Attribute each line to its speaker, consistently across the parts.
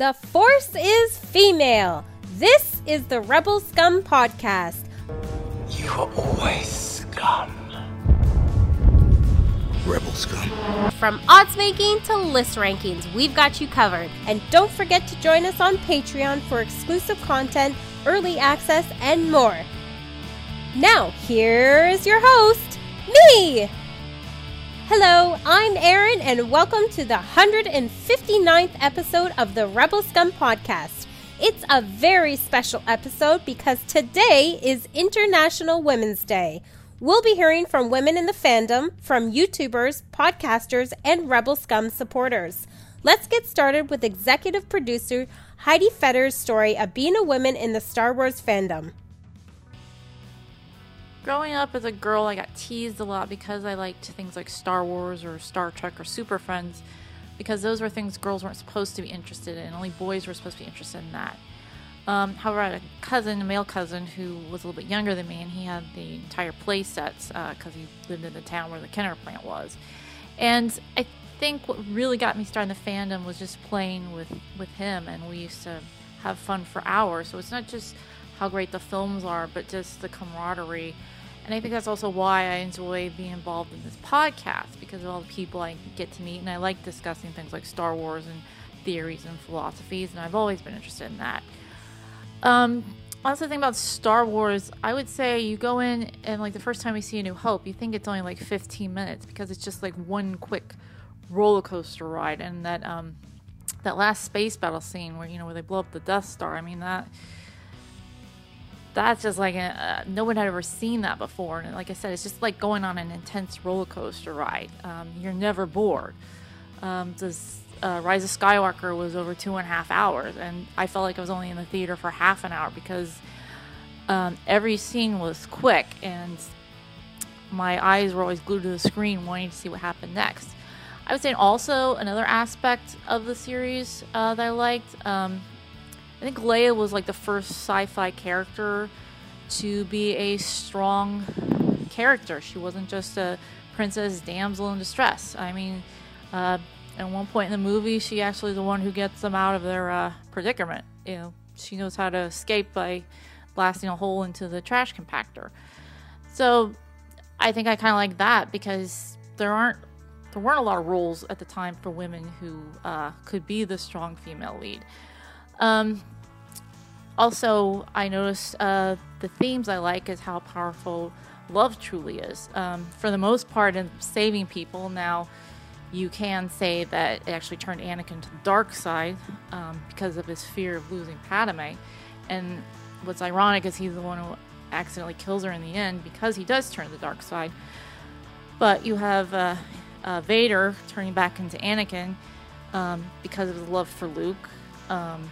Speaker 1: The force is female. This is the Rebel Scum Podcast.
Speaker 2: You are always scum. Rebel scum.
Speaker 1: From odds making to list rankings, we've got you covered. And don't forget to join us on Patreon for exclusive content, early access, and more. Now, here's your host, me! Hello, I'm Erin, and welcome to the 159th episode of the Rebel Scum Podcast. It's a very special episode because today is International Women's Day. We'll be hearing from women in the fandom, from YouTubers, podcasters, and Rebel Scum supporters. Let's get started with executive producer Heidi Fetter's story of being a woman in the Star Wars fandom.
Speaker 3: Growing up as a girl, I got teased a lot because I liked things like Star Wars or Star Trek or Super Friends, because those were things girls weren't supposed to be interested in. Only boys were supposed to be interested in that. Um, however, I had a cousin, a male cousin, who was a little bit younger than me, and he had the entire play sets because uh, he lived in the town where the Kenner plant was. And I think what really got me started in the fandom was just playing with, with him, and we used to have fun for hours. So it's not just how great the films are, but just the camaraderie. And I think that's also why I enjoy being involved in this podcast because of all the people I get to meet, and I like discussing things like Star Wars and theories and philosophies, and I've always been interested in that. Um, also, thing about Star Wars, I would say you go in and like the first time you see A New Hope, you think it's only like 15 minutes because it's just like one quick roller coaster ride, and that um, that last space battle scene where you know where they blow up the Death Star. I mean that that's just like a, uh, no one had ever seen that before, and like I said, it's just like going on an intense roller coaster ride. Um, you're never bored. Um, this uh, Rise of Skywalker was over two and a half hours, and I felt like I was only in the theater for half an hour because um, every scene was quick, and my eyes were always glued to the screen, wanting to see what happened next. I would say also another aspect of the series uh, that I liked. Um, I think Leia was like the first sci-fi character to be a strong character. She wasn't just a princess damsel in distress. I mean, uh, at one point in the movie, she actually is the one who gets them out of their uh, predicament. You know, she knows how to escape by blasting a hole into the trash compactor. So, I think I kind of like that because there aren't there weren't a lot of roles at the time for women who uh, could be the strong female lead. Um, also, I noticed uh, the themes I like is how powerful love truly is. Um, for the most part, in saving people, now you can say that it actually turned Anakin to the dark side um, because of his fear of losing Padme. And what's ironic is he's the one who accidentally kills her in the end because he does turn to the dark side. But you have uh, uh, Vader turning back into Anakin um, because of his love for Luke. Um,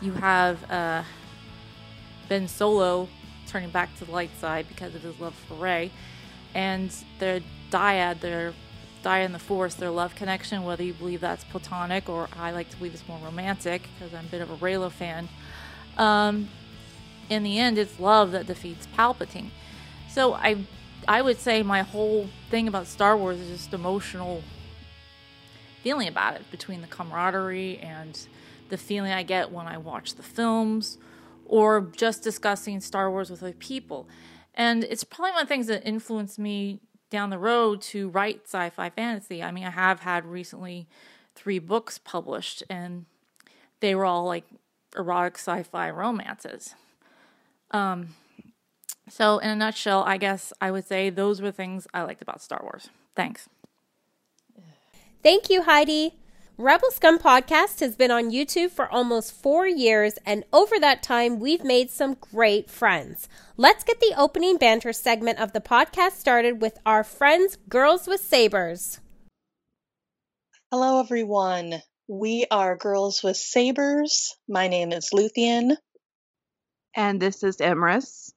Speaker 3: you have uh, Ben Solo turning back to the light side because of his love for Rey. And their dyad, their dyad in the Force, their love connection, whether you believe that's platonic or I like to believe it's more romantic because I'm a bit of a Reylo fan. Um, in the end, it's love that defeats Palpatine. So I, I would say my whole thing about Star Wars is just emotional feeling about it between the camaraderie and the feeling I get when I watch the films or just discussing Star Wars with other people. And it's probably one of the things that influenced me down the road to write sci fi fantasy. I mean, I have had recently three books published, and they were all like erotic sci fi romances. Um, so, in a nutshell, I guess I would say those were things I liked about Star Wars. Thanks.
Speaker 1: Thank you, Heidi. Rebel Scum Podcast has been on YouTube for almost four years, and over that time, we've made some great friends. Let's get the opening banter segment of the podcast started with our friends, Girls with Sabers.
Speaker 4: Hello, everyone. We are Girls with Sabers. My name is Luthien.
Speaker 5: And this is Emrys.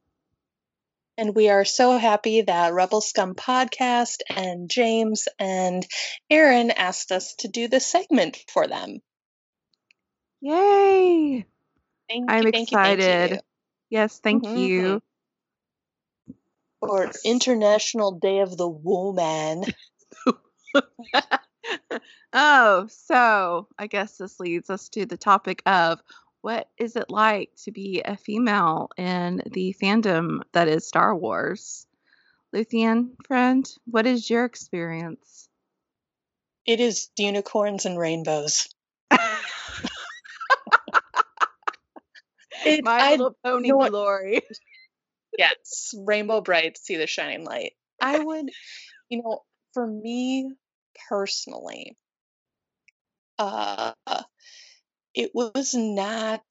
Speaker 4: And we are so happy that Rebel Scum Podcast and James and Erin asked us to do this segment for them.
Speaker 5: Yay!
Speaker 4: Thank
Speaker 5: I'm
Speaker 4: you, thank you,
Speaker 5: excited.
Speaker 4: thank you.
Speaker 5: Yes, thank
Speaker 4: Mhm.
Speaker 5: you.
Speaker 4: For International Day of the Woman.
Speaker 5: oh, so I guess this leads us to the topic of what is it like to be a female in the fandom that is Star Wars? Luthien, friend, what is your experience?
Speaker 4: It is unicorns and rainbows. It-
Speaker 5: My
Speaker 4: I-
Speaker 5: little pony glory.
Speaker 4: yes, rainbow bright, see the shining light. I would, you know, for me personally, uh, it was not.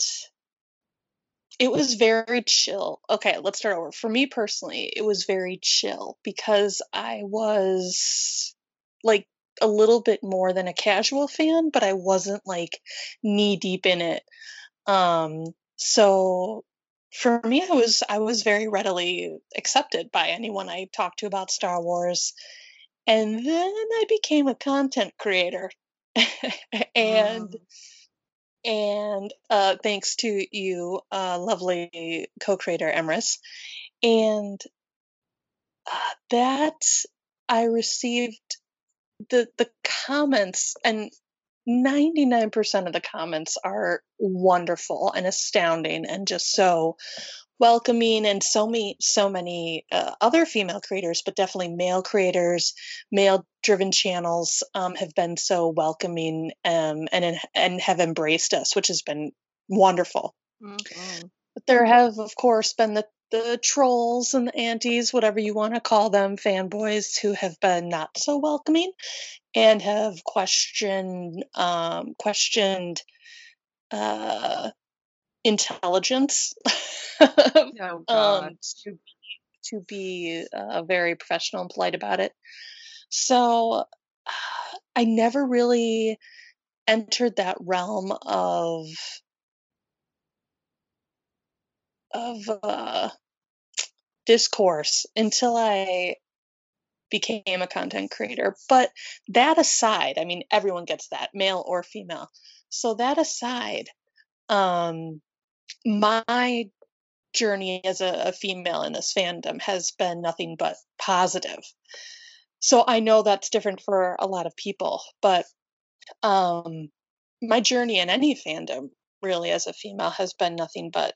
Speaker 4: It was very chill. Okay, let's start over. For me personally, it was very chill because I was like a little bit more than a casual fan, but I wasn't like knee deep in it. Um, so for me I was I was very readily accepted by anyone I talked to about Star Wars. And then I became a content creator. and
Speaker 5: Mm.
Speaker 4: And uh, thanks to you, uh, lovely co-creator Emrys, and uh, that I received the the comments, and ninety nine percent of the comments are wonderful and astounding, and just so welcoming, and so many so many uh, other female creators, but definitely male creators, male driven channels um, have been so welcoming um, and and have embraced us, which has been wonderful.
Speaker 5: Mhm.
Speaker 4: But there have, of course, been the, the trolls and the antis, whatever you want to call them, fanboys who have been not so welcoming and have questioned um, questioned uh, intelligence
Speaker 5: Oh,
Speaker 4: um, to be, to be uh, very professional and polite about it. So I never really entered that realm of of uh, discourse until I became a content creator. But that aside, I mean, everyone gets that, male or female. So that aside, um, my journey as a, a female in this fandom has been nothing but positive. So I know that's different for a lot of people, but um, my journey in any fandom, really, as a female, has been nothing but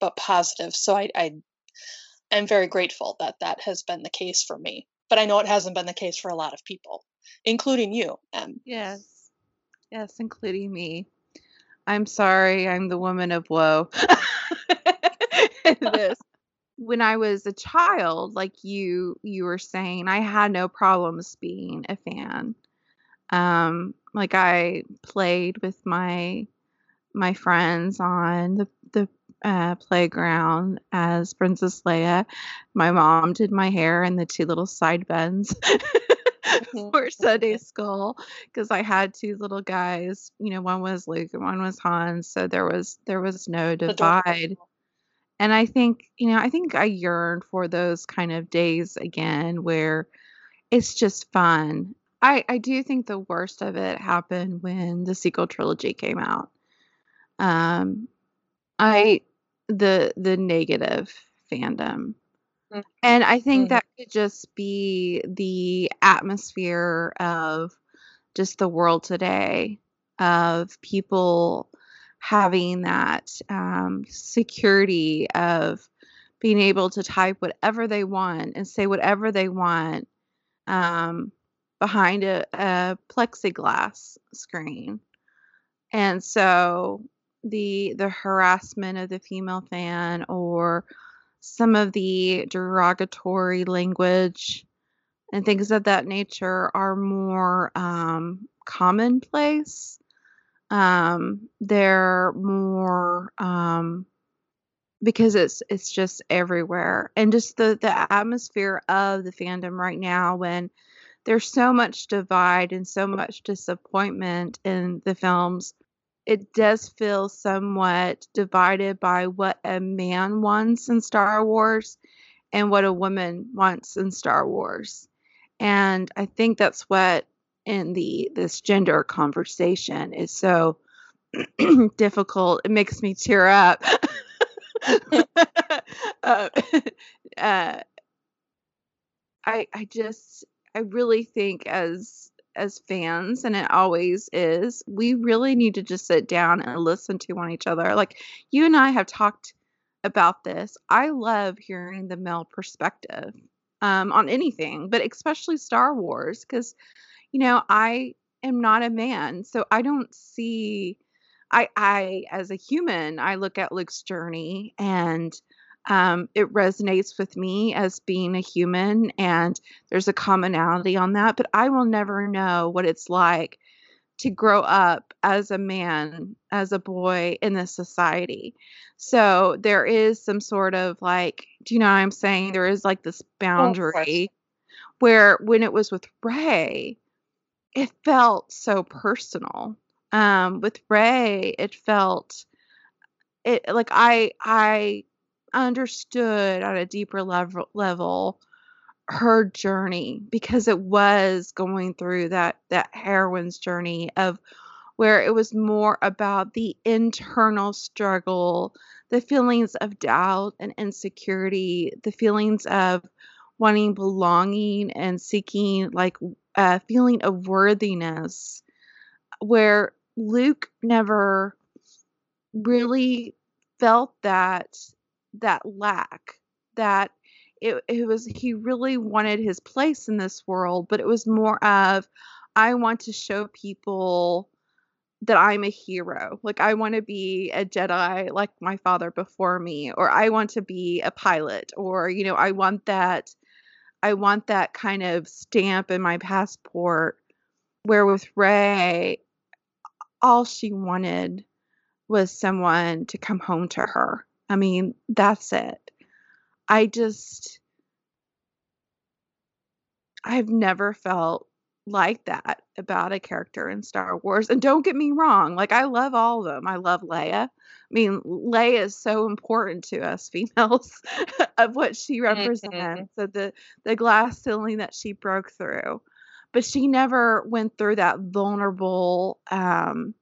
Speaker 4: but positive. So I, I am very grateful that that has been the case for me. But I know it hasn't been the case for a lot of people, including you. Em.
Speaker 5: Yes. Yes, including me. I'm sorry, I'm the woman of woe. this. When I was a child, like you you were saying, I had no problems being a fan. Um, like I played with my my friends on the the uh, playground as Princess Leia. My mom did my hair and the two little side buns for Sunday school because I had two little guys. You know, one was Luke and one was Han, so there was there was no divide. And I think, you know, I think I yearned for those kind of days again where it's just fun. I I do think the worst of it happened when the sequel trilogy came out. Um I the the negative fandom. And I think
Speaker 4: Mhm.
Speaker 5: that could just be the atmosphere of just the world today of people having that um, security of being able to type whatever they want and say whatever they want um, behind a, a plexiglass screen. And so the the harassment of the female fan or some of the derogatory language and things of that nature are more um, commonplace. Um, they're more um, because it's it's just everywhere, and just the the atmosphere of the fandom right now when there's so much divide and so much disappointment in the films. It does feel somewhat divided by what a man wants in Star Wars and what a woman wants in Star Wars. And I think that's what in the this gender conversation is so difficult. It makes me tear up. uh, uh, I I just I really think as as fans and it always is we really need to just sit down and listen to one each other like you and i have talked about this. I love hearing the male perspective um, on anything but especially star wars because you know i am not a man so i don't see i i as a human i look at luke's journey and um, it resonates with me as being a human and there's a commonality on that but i will never know what it's like to grow up as a man as a boy in this society. So there is some sort of like do you know what i'm saying? There is like this boundary where when it was with Rey, it felt so personal. Um with Rey, it felt it like i i understood on a deeper level level her journey because it was going through that that heroine's journey of where it was more about the internal struggle the feelings of doubt and insecurity the feelings of wanting belonging and seeking like a feeling of worthiness where luke never really felt that that lack that it, it was he really wanted his place in this world but it was more of i want to show people that i'm a hero like i want to be a jedi like my father before me or i want to be a pilot or you know i want that i want that kind of stamp in my passport where with rey all she wanted was someone to come home to her I mean, that's it. I just, I've never felt like that about a character in Star Wars. And don't get me wrong, like I love all of them. I love Leia. I mean, Leia is so important to us females of what she
Speaker 4: Mm-hmm.
Speaker 5: represents, of the the glass ceiling that she broke through. But she never went through that vulnerable um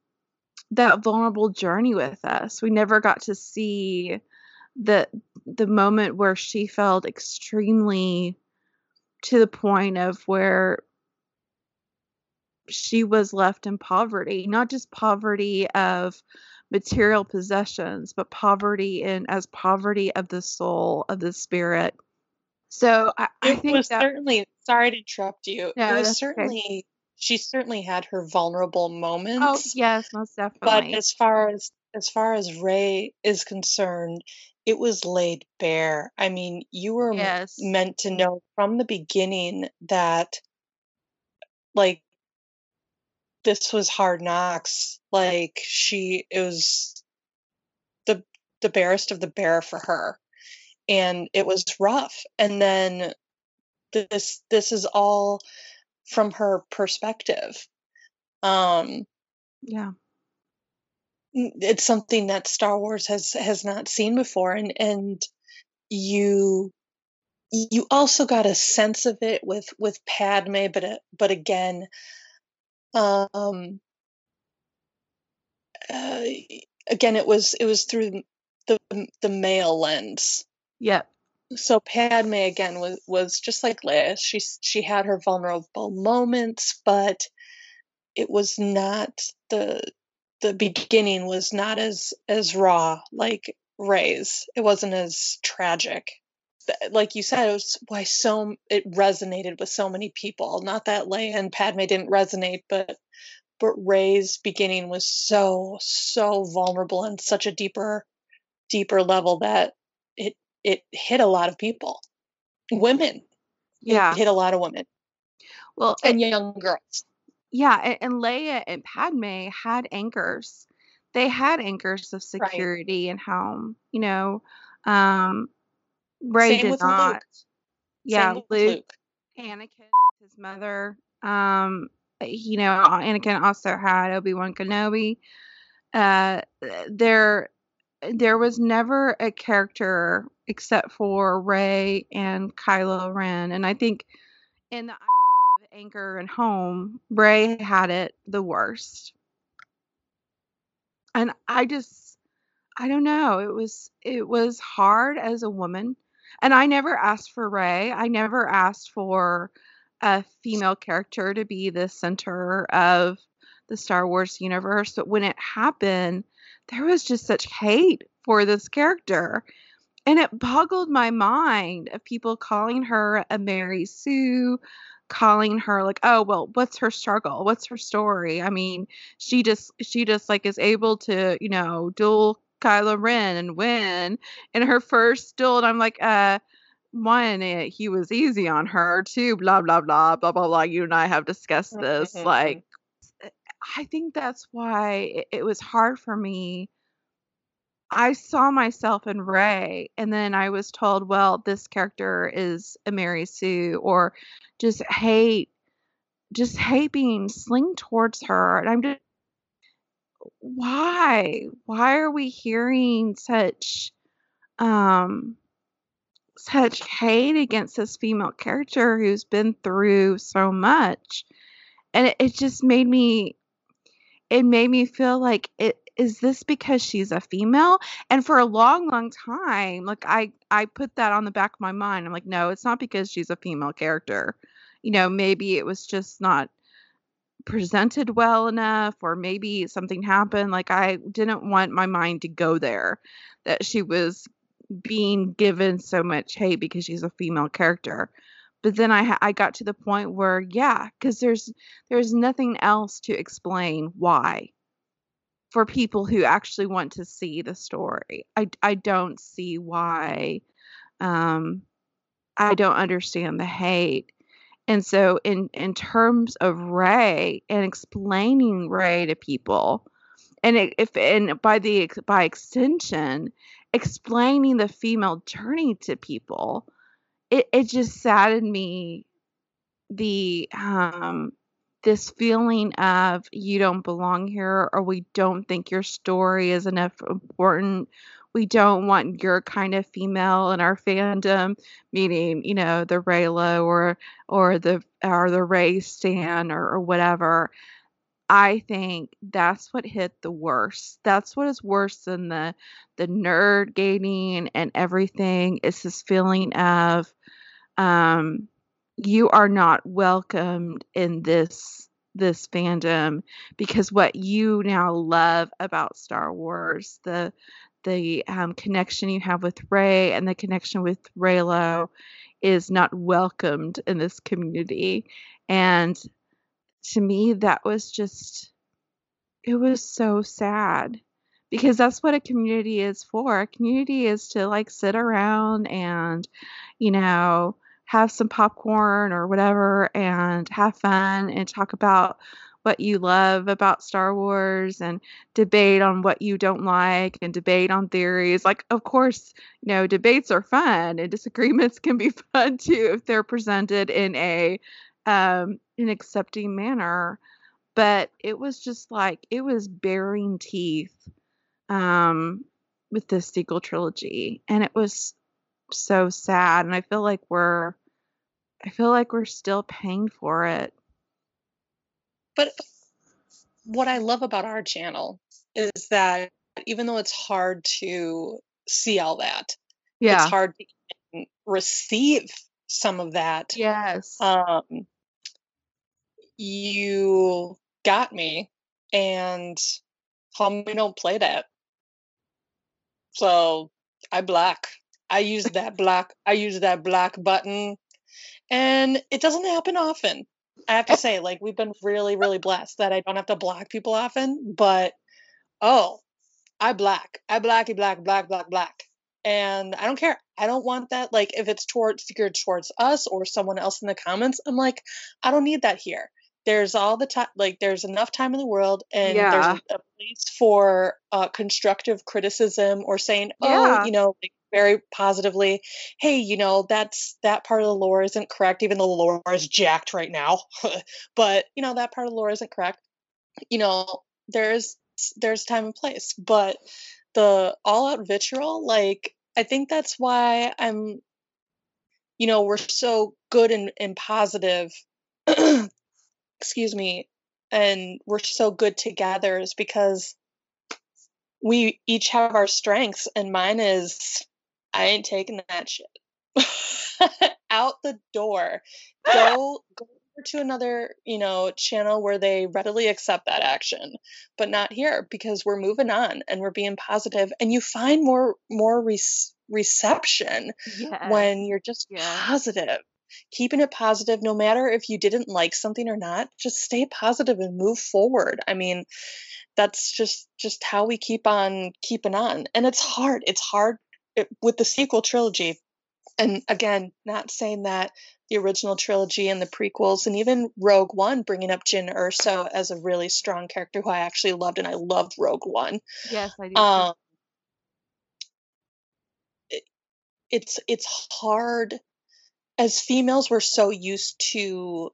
Speaker 5: that vulnerable journey with us. We never got to see the the moment where she felt extremely to the point of where she was left in poverty, not just poverty of material possessions, but poverty in as poverty of the soul, of the spirit. So I, I
Speaker 4: It
Speaker 5: think
Speaker 4: was
Speaker 5: that
Speaker 4: certainly sorry to interrupt you.
Speaker 5: No,
Speaker 4: it was
Speaker 5: certainly okay.
Speaker 4: She certainly had her vulnerable
Speaker 5: oh,
Speaker 4: moments.
Speaker 5: oh yes, most definitely.
Speaker 4: but as far as as far as Rey is concerned, it was laid bare. I mean, you were m- meant to know from the beginning that like this was hard knocks. Like she it was the the barest of the bare for her. And it was rough. And then this this is all from her perspective. Um
Speaker 5: Yeah.
Speaker 4: it's something that Star Wars has has not seen before and and you you also got a sense of it with with Padme but uh, but again um uh, again it was it was through the the male lens
Speaker 5: Yep.
Speaker 4: So Padme again was was just like Leia she she had her vulnerable moments but it was not the the beginning was not as as raw like Rey's. It wasn't as tragic. Like you said, it was why so it resonated with so many people. Not that Leia and Padme didn't resonate, but but Rey's beginning was so so vulnerable and such a deeper deeper level that it it hit a lot of people, women.
Speaker 5: Yeah.
Speaker 4: It hit a lot of women
Speaker 5: Well,
Speaker 4: and young girls.
Speaker 5: Yeah, and, and Leia and Padme had anchors. They had anchors of
Speaker 4: Right.
Speaker 5: security and home. You know, um, Rey
Speaker 4: Same
Speaker 5: did
Speaker 4: with
Speaker 5: not.
Speaker 4: Luke.
Speaker 5: Yeah, Luke,
Speaker 4: Luke.
Speaker 5: Anakin, his mother. Um, you know, Anakin also had Obi Wan Kenobi. Uh, there, there was never a character except for Rey and Kylo Ren, and I think in the anchor and home, Rey had it the worst. And I just I don't know, it was it was hard as a woman. And I never asked for Rey. I never asked for a female character to be the center of the Star Wars universe. But when it happened, there was just such hate for this character. And it boggled my mind of people calling her a Mary Sue, calling her like, oh well, what's her struggle? What's her story? I mean, she just she just like is able to, you know, duel Kylo Ren and win in her first duel. And I'm like, uh, one, eh, he was easy on her. Two, blah blah blah blah blah blah. You and I have discussed this. Like, I think that's why it, it was hard for me. I saw myself in Rey, and then I was told, well, this character is a Mary Sue, or just hate, just hate being slinged towards her. And I'm just, why? Why are we hearing such, um, such hate against this female character who's been through so much? And it, it just made me it made me feel like it is this because she's a female? And for a long long time like i i put that on the back of my mind. I'm like no it's not because she's a female character. You know maybe it was just not presented well enough or maybe something happened. Like i didn't want my mind to go there that she was being given so much hate because she's a female character. But then i i got to the point where yeah cuz there's there's nothing else to explain why for people who actually want to see the story. I i don't see why um i don't understand the hate. And so in in terms of rey and explaining rey to people and if and by the by extension explaining the female journey to people it, it just saddened me the um this feeling of you don't belong here or we don't think your story is enough important. We don't want your kind of female in our fandom meaning you know the reylo or or the or the rey stan or, or whatever i think that's what hit the worst. That's what is worse than the the nerd gating and everything is this feeling of um you are not welcomed in this this fandom because what you now love about Star Wars, the the um, connection you have with Rey and the connection with Reylo, is not welcomed in this community. And to me, that was just it was so sad because that's what a community is for. A community is to like sit around and, you know, have some popcorn or whatever and have fun and talk about what you love about Star Wars and debate on what you don't like and debate on theories. Like, of course, you know, debates are fun and disagreements can be fun too if they're presented in a um an accepting manner. But it was just like it was baring teeth um with the sequel trilogy and it was so sad and I feel like we're I feel like we're still paying for it.
Speaker 4: But what I love about our channel is that even though it's hard to see all that,
Speaker 5: Yeah.
Speaker 4: it's hard to receive some of that.
Speaker 5: Yes.
Speaker 4: Um, you got me, and homie don't play that. So I block. I use that block. I use that block button, and it doesn't happen often. I have to say, like we've been really, really blessed that I don't have to block people often. But oh, I black. I blacky black black black black. And I don't care. I don't want that. Like if it's towards geared towards us or someone else in the comments, I'm like, I don't need that here. There's all the time. Like there's enough time in the world, and
Speaker 5: Yeah.
Speaker 4: there's a, a place for uh, constructive criticism or saying, oh,
Speaker 5: Yeah.
Speaker 4: you know, like very positively, hey, you know, that's that part of the lore isn't correct. Even though the lore is jacked right now, but you know that part of the lore isn't correct you know there's there's time and place but the all out vitriol like i think that's why i'm you know we're so good and, and positive excuse me and we're so good together is because we each have our strengths and mine is i ain't taking that shit out the door. Go go to another, you know, channel where they readily accept that action, but not here because we're moving on and we're being positive and you find more more re- reception
Speaker 3: Yes.
Speaker 4: when you're just positive. Keeping it positive no matter if you didn't like something or not, just stay positive and move forward. I mean, that's just just how we keep on keeping on. And it's hard. It's hard it, with the sequel trilogy. And again, not saying that the original trilogy and the prequels and even Rogue One bringing up Jyn Erso as a really strong character who I actually loved and I loved Rogue One.
Speaker 5: Yes, I do.
Speaker 4: Um it, it's it's hard as females we're so used to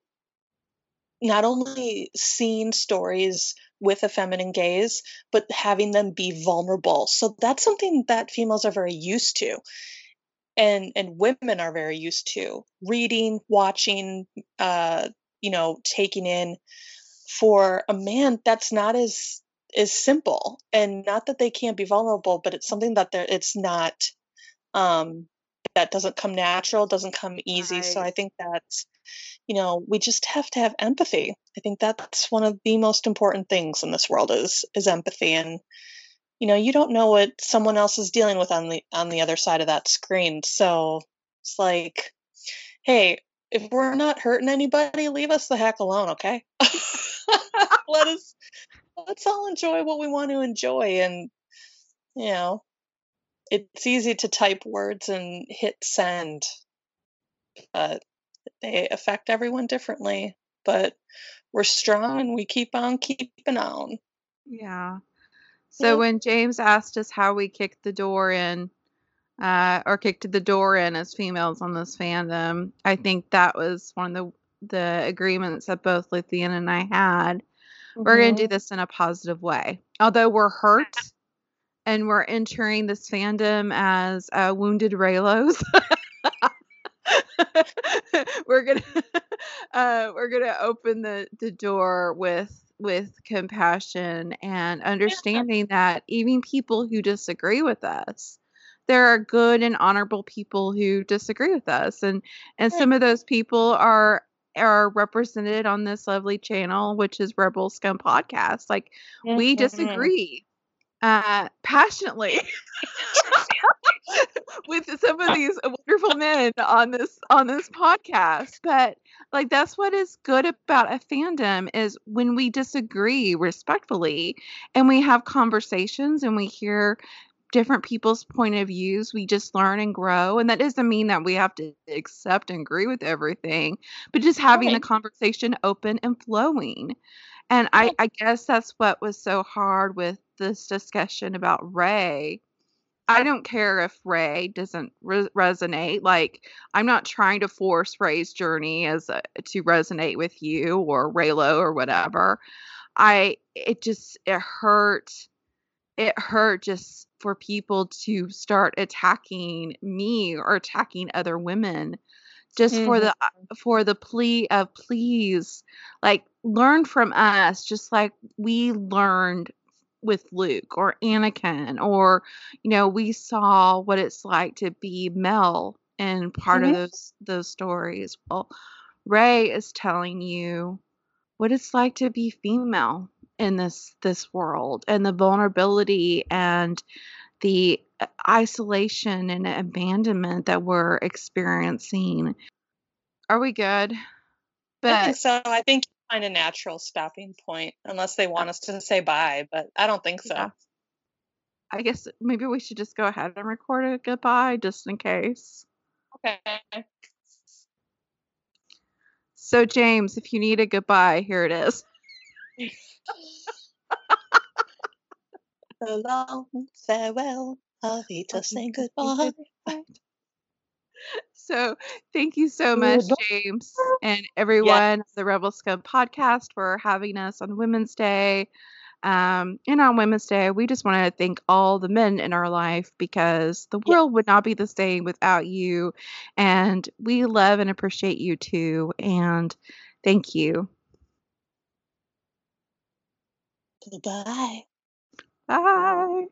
Speaker 4: not only seeing stories with a feminine gaze but having them be vulnerable. So that's something that females are very used to and and women are very used to. Reading watching uh you know taking in. For a man that's not as as simple and not that they can't be vulnerable but it's something that they're it's not um that doesn't come natural doesn't come easy so i think that's you know we just have to have empathy. I think that's one of the most important things in this world is is empathy and you know you don't know what someone else is dealing with on the on the other side of that screen so it's like hey if we're not hurting anybody leave us the heck alone okay? Let us let's all enjoy what we want to enjoy and you know it's easy to type words and hit send but they affect everyone differently but we're strong and we keep on keeping on
Speaker 5: Yeah. So
Speaker 4: Yeah.
Speaker 5: when James asked us how we kicked the door in, uh, or kicked the door in as females on this fandom, I think that was one of the the agreements that both Luthien and I had. We're gonna do this in a positive way. Although we're hurt and we're entering this fandom as uh, wounded Reylos. we're gonna uh, we're gonna open the, the door with with compassion and understanding that even people who disagree with us there are good and honorable people who disagree with us. And and some of those people are are represented on this lovely channel which is rebel scum podcast. Like we
Speaker 4: Mhm.
Speaker 5: disagree uh passionately with some of these wonderful men on this on this podcast. But like that's what is good about a fandom is when we disagree respectfully and we have conversations and we hear different people's point of views we just learn and grow. And that doesn't mean that we have to accept and agree with everything but just having the conversation open and flowing and I, I guess that's what was so hard with this discussion about Rey. I don't care if Rey doesn't re- resonate. Like, I'm not trying to force Rey's journey as a, to resonate with you or Reylo or whatever. I, it just, it hurt. It hurt just for people to start attacking me or attacking other women just for mm-hmm. the for the plea of please like learn from us just like we learned with Luke or Anakin or you know we saw what it's like to be Mel in part
Speaker 4: Mhm.
Speaker 5: of those those stories well Rey is telling you what it's like to be female in this this world and the vulnerability and the uh, isolation and abandonment that we're experiencing. Are we good?
Speaker 4: I
Speaker 5: But
Speaker 4: think so. I think find a natural stopping point, unless they want us to say bye, but I don't think so.
Speaker 5: Yeah. I guess maybe we should just go ahead and record a goodbye just in case.
Speaker 4: Okay.
Speaker 5: So James, if you need a goodbye, here it is.
Speaker 4: So long, farewell, Avita, saying goodbye.
Speaker 5: So thank you so much, James, and everyone at the Rebel Scum podcast for having us on Women's Day. Um, and on Women's Day, we just want to thank all the men in our life because the world would not be the same without you. And we love and appreciate you too. And thank you.
Speaker 4: Goodbye.
Speaker 5: Bye.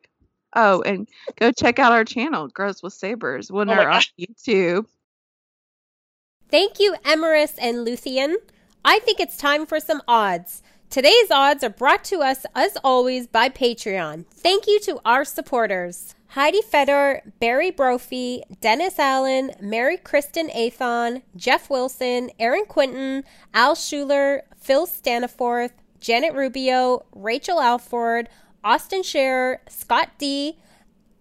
Speaker 5: Oh, and go check out our channel, Girls with Sabers, when
Speaker 4: Oh my
Speaker 5: they're on. YouTube.
Speaker 1: Thank you, Emrys and Luthien. I think it's time for some odds. Today's odds are brought to us, as always, by Patreon. Thank you to our supporters. Heidi Fedor, Barry Brophy, Dennis Allen, Mary Kristen Athon, Jeff Wilson, Aaron Quinton, Al Schuler, Phil Staniforth, Janet Rubio, Rachel Alford, Austin Scherer, Scott D.,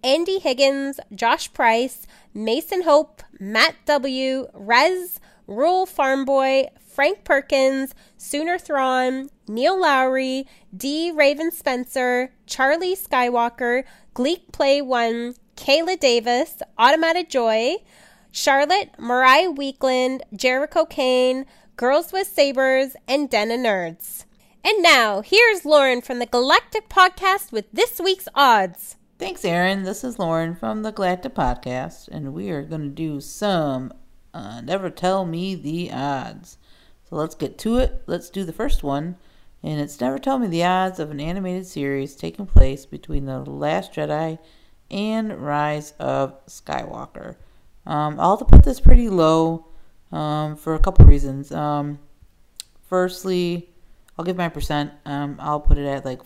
Speaker 1: Andy Higgins, Josh Price, Mason Hope, Matt W., Rez, Rural Farm Boy, Frank Perkins, Sooner Thrawn, Neil Lowry, D. Raven Spencer, Charlie Skywalker, Gleek Play One, Kayla Davis, Automated Joy, Charlotte, Mariah Weekland, Jericho Kane, Girls with Sabers, and Denna Nerds. And now, here's Lauren from the Galactic Podcast with this week's odds.
Speaker 6: Thanks, Erin. This is Lauren from the Galactic Podcast, and we are going to do some uh, Never Tell Me the Odds. So let's get to it. Let's do the first one. And it's Never Tell Me the Odds of an animated series taking place between The Last Jedi and Rise of Skywalker. Um, I'll have to put this pretty low um, for a couple reasons. Um, firstly, I'll give my percent. Um, I'll put it at like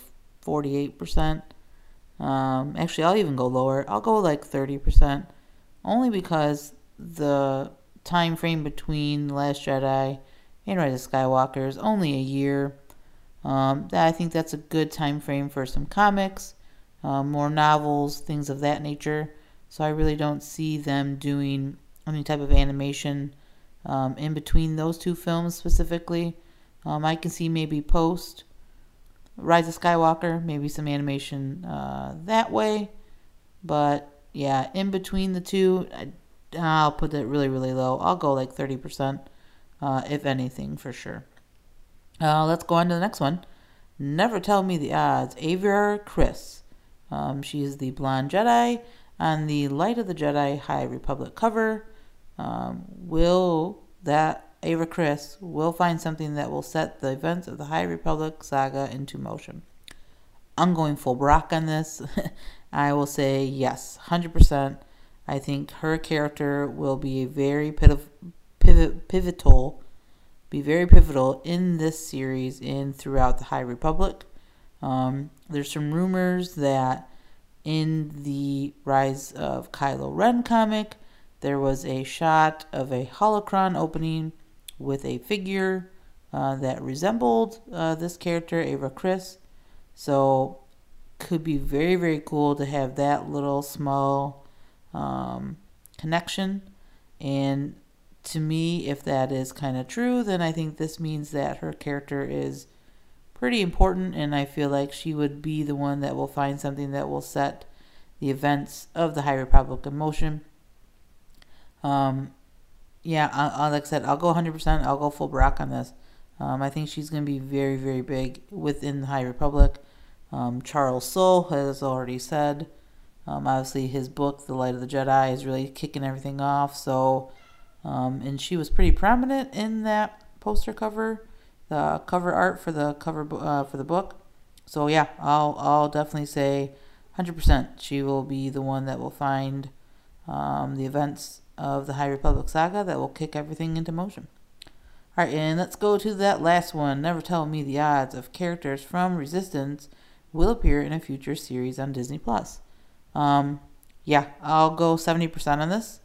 Speaker 6: 48%. Um, actually, I'll even go lower. I'll go like 30%. Only because the time frame between The Last Jedi and Rise of Skywalker is only a year. Um, I think that's a good time frame for some comics, um, more novels, things of that nature. So I really don't see them doing any type of animation um, in between those two films specifically. Um, I can see maybe post Rise of Skywalker, maybe some animation uh, that way. But yeah, in between the two, I, I'll put it really, really low. I'll go like 30%, uh, if anything, for sure. Uh, let's go on to the next one. Never Tell Me the Odds. Avar Kriss. Um, she is the blonde Jedi on the Light of the Jedi High Republic cover. Um, will that Avar Kriss will find something that will set the events of the High Republic saga into motion. I'm going full Brock on this. I will say yes, 100%. I think her character will be very pivot, pivotal, be very pivotal in this series and throughout the High Republic. Um, there's some rumors that in the Rise of Kylo Ren comic, there was a shot of a holocron opening with a figure uh, that resembled uh, this character, Avar Kriss. So, could be very, very cool to have that little small um, connection. And to me, if that is kind of true, then I think this means that her character is pretty important, and I feel like she would be the one that will find something that will set the events of the High Republic in motion. Um, yeah, I, I, like I said, I'll go 100%. I'll go full Brock on this. Um, I think she's going to be very, very big within the High Republic. Um, Charles Soule has already said, um, obviously, his book, The Light of the Jedi, is really kicking everything off. So, um, and she was pretty prominent in that poster cover, the cover art for the cover uh, for the book. So yeah, I'll I'll definitely say 100% she will be the one that will find um, the events of the High Republic saga that will kick everything into motion. Alright, and let's go to that last one. Never tell me the odds of characters from Resistance will appear in a future series on Disney Plus. Um, yeah, I'll go 70% on this.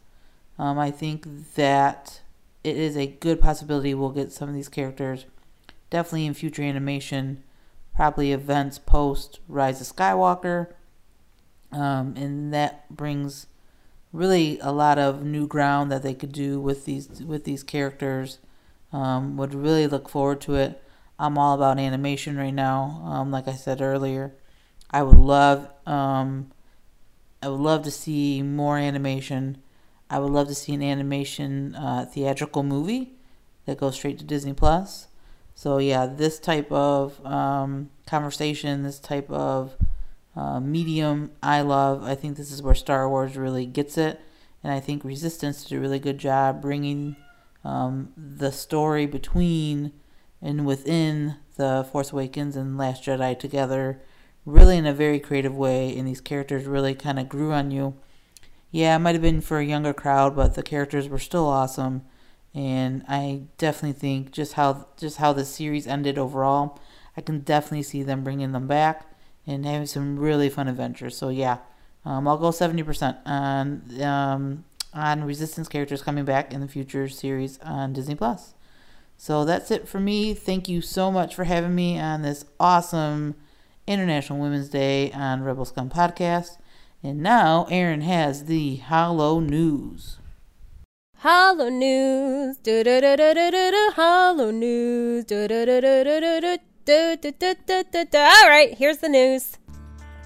Speaker 6: Um, I think that it is a good possibility we'll get some of these characters definitely in future animation, probably events post Rise of Skywalker. Um, and that brings really a lot of new ground that they could do with these with these characters. Um, would really look forward to it. I'm all about animation right now. Um, like I said earlier, I would love um, I would love to see more animation. I would love to see an animation uh, theatrical movie that goes straight to Disney Plus. So yeah, this type of um, conversation, this type of uh, medium I love. I think this is where Star Wars really gets it, and I think Resistance did a really good job bringing um, the story between and within the Force Awakens and Last Jedi together, really in a very creative way, and these characters really kind of grew on you. Yeah, it might have been for a younger crowd, but the characters were still awesome, and I definitely think just how just how the series ended overall, I can definitely see them bringing them back and having some really fun adventures. So yeah, um, I'll go seventy percent on um, on Resistance characters coming back in the future series on Disney Plus. So that's it for me. Thank you so much for having me on this awesome International Women's Day on Rebel Scum podcast. And now Erin has the Hollow News.
Speaker 1: Hollow News. Hollow News. All right, here's the news.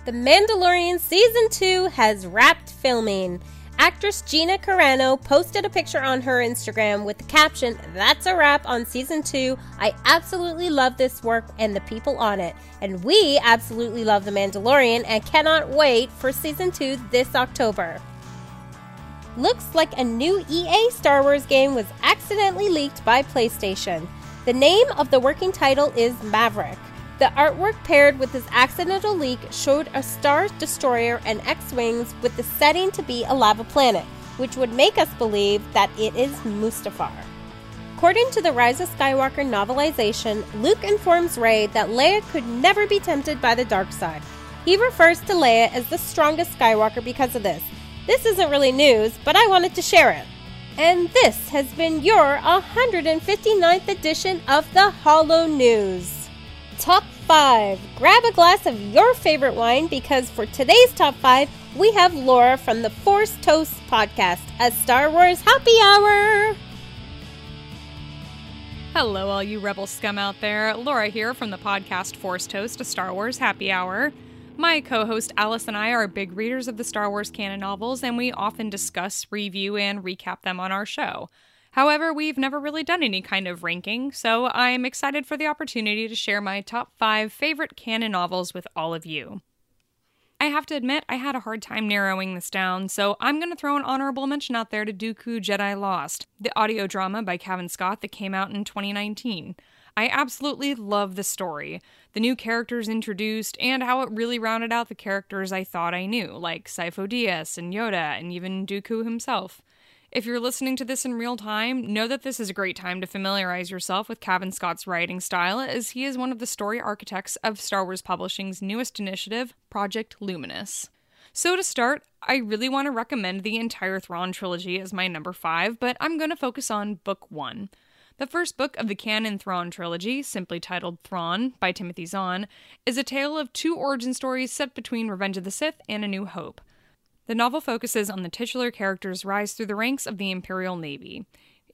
Speaker 1: The Mandalorian Season 2 has wrapped filming. Actress Gina Carano posted a picture on her Instagram with the caption, That's a wrap on season two. I absolutely love this work and the people on it. And we absolutely love The Mandalorian and cannot wait for season two this October. Looks like a new EA Star Wars game was accidentally leaked by PlayStation. The name of the working title is Maverick. The artwork paired with this accidental leak showed a Star Destroyer and X Wings with the setting to be a lava planet, which would make us believe that it is Mustafar. According to the Rise of Skywalker novelization, Luke informs Rey that Leia could never be tempted by the dark side. He refers to Leia as the strongest Skywalker because of this. This isn't really news, but I wanted to share it. And this has been your 159th edition of the Hollow News. Top 5. Grab a glass of your favorite wine because for today's Top 5, we have Laura from the Force Toast podcast, a Star Wars happy hour.
Speaker 7: Hello, all you Rebel scum out there. Laura here from the podcast Force Toast, a Star Wars happy hour. My co host Alice and I are big readers of the Star Wars canon novels, and we often discuss, review, and recap them on our show. However, we've never really done any kind of ranking, so I'm excited for the opportunity to share my top five favorite canon novels with all of you. I have to admit, I had a hard time narrowing this down, so I'm going to throw an honorable mention out there to Dooku Jedi Lost, the audio drama by Cavan Scott that came out in 2019. I absolutely love the story, the new characters introduced, and how it really rounded out the characters I thought I knew, like Sifo Dyas and Yoda, and even Dooku himself. If you're listening to this in real time, know that this is a great time to familiarize yourself with Cavan Scott's writing style, as he is one of the story architects of Star Wars Publishing's newest initiative, Project Luminous. So, to start, I really want to recommend the entire Thrawn trilogy as my number five, but I'm going to focus on Book One. The first book of the canon Thrawn trilogy, simply titled Thrawn by Timothy Zahn, is a tale of two origin stories set between Revenge of the Sith and A New Hope. The novel focuses on the titular character's rise through the ranks of the Imperial Navy.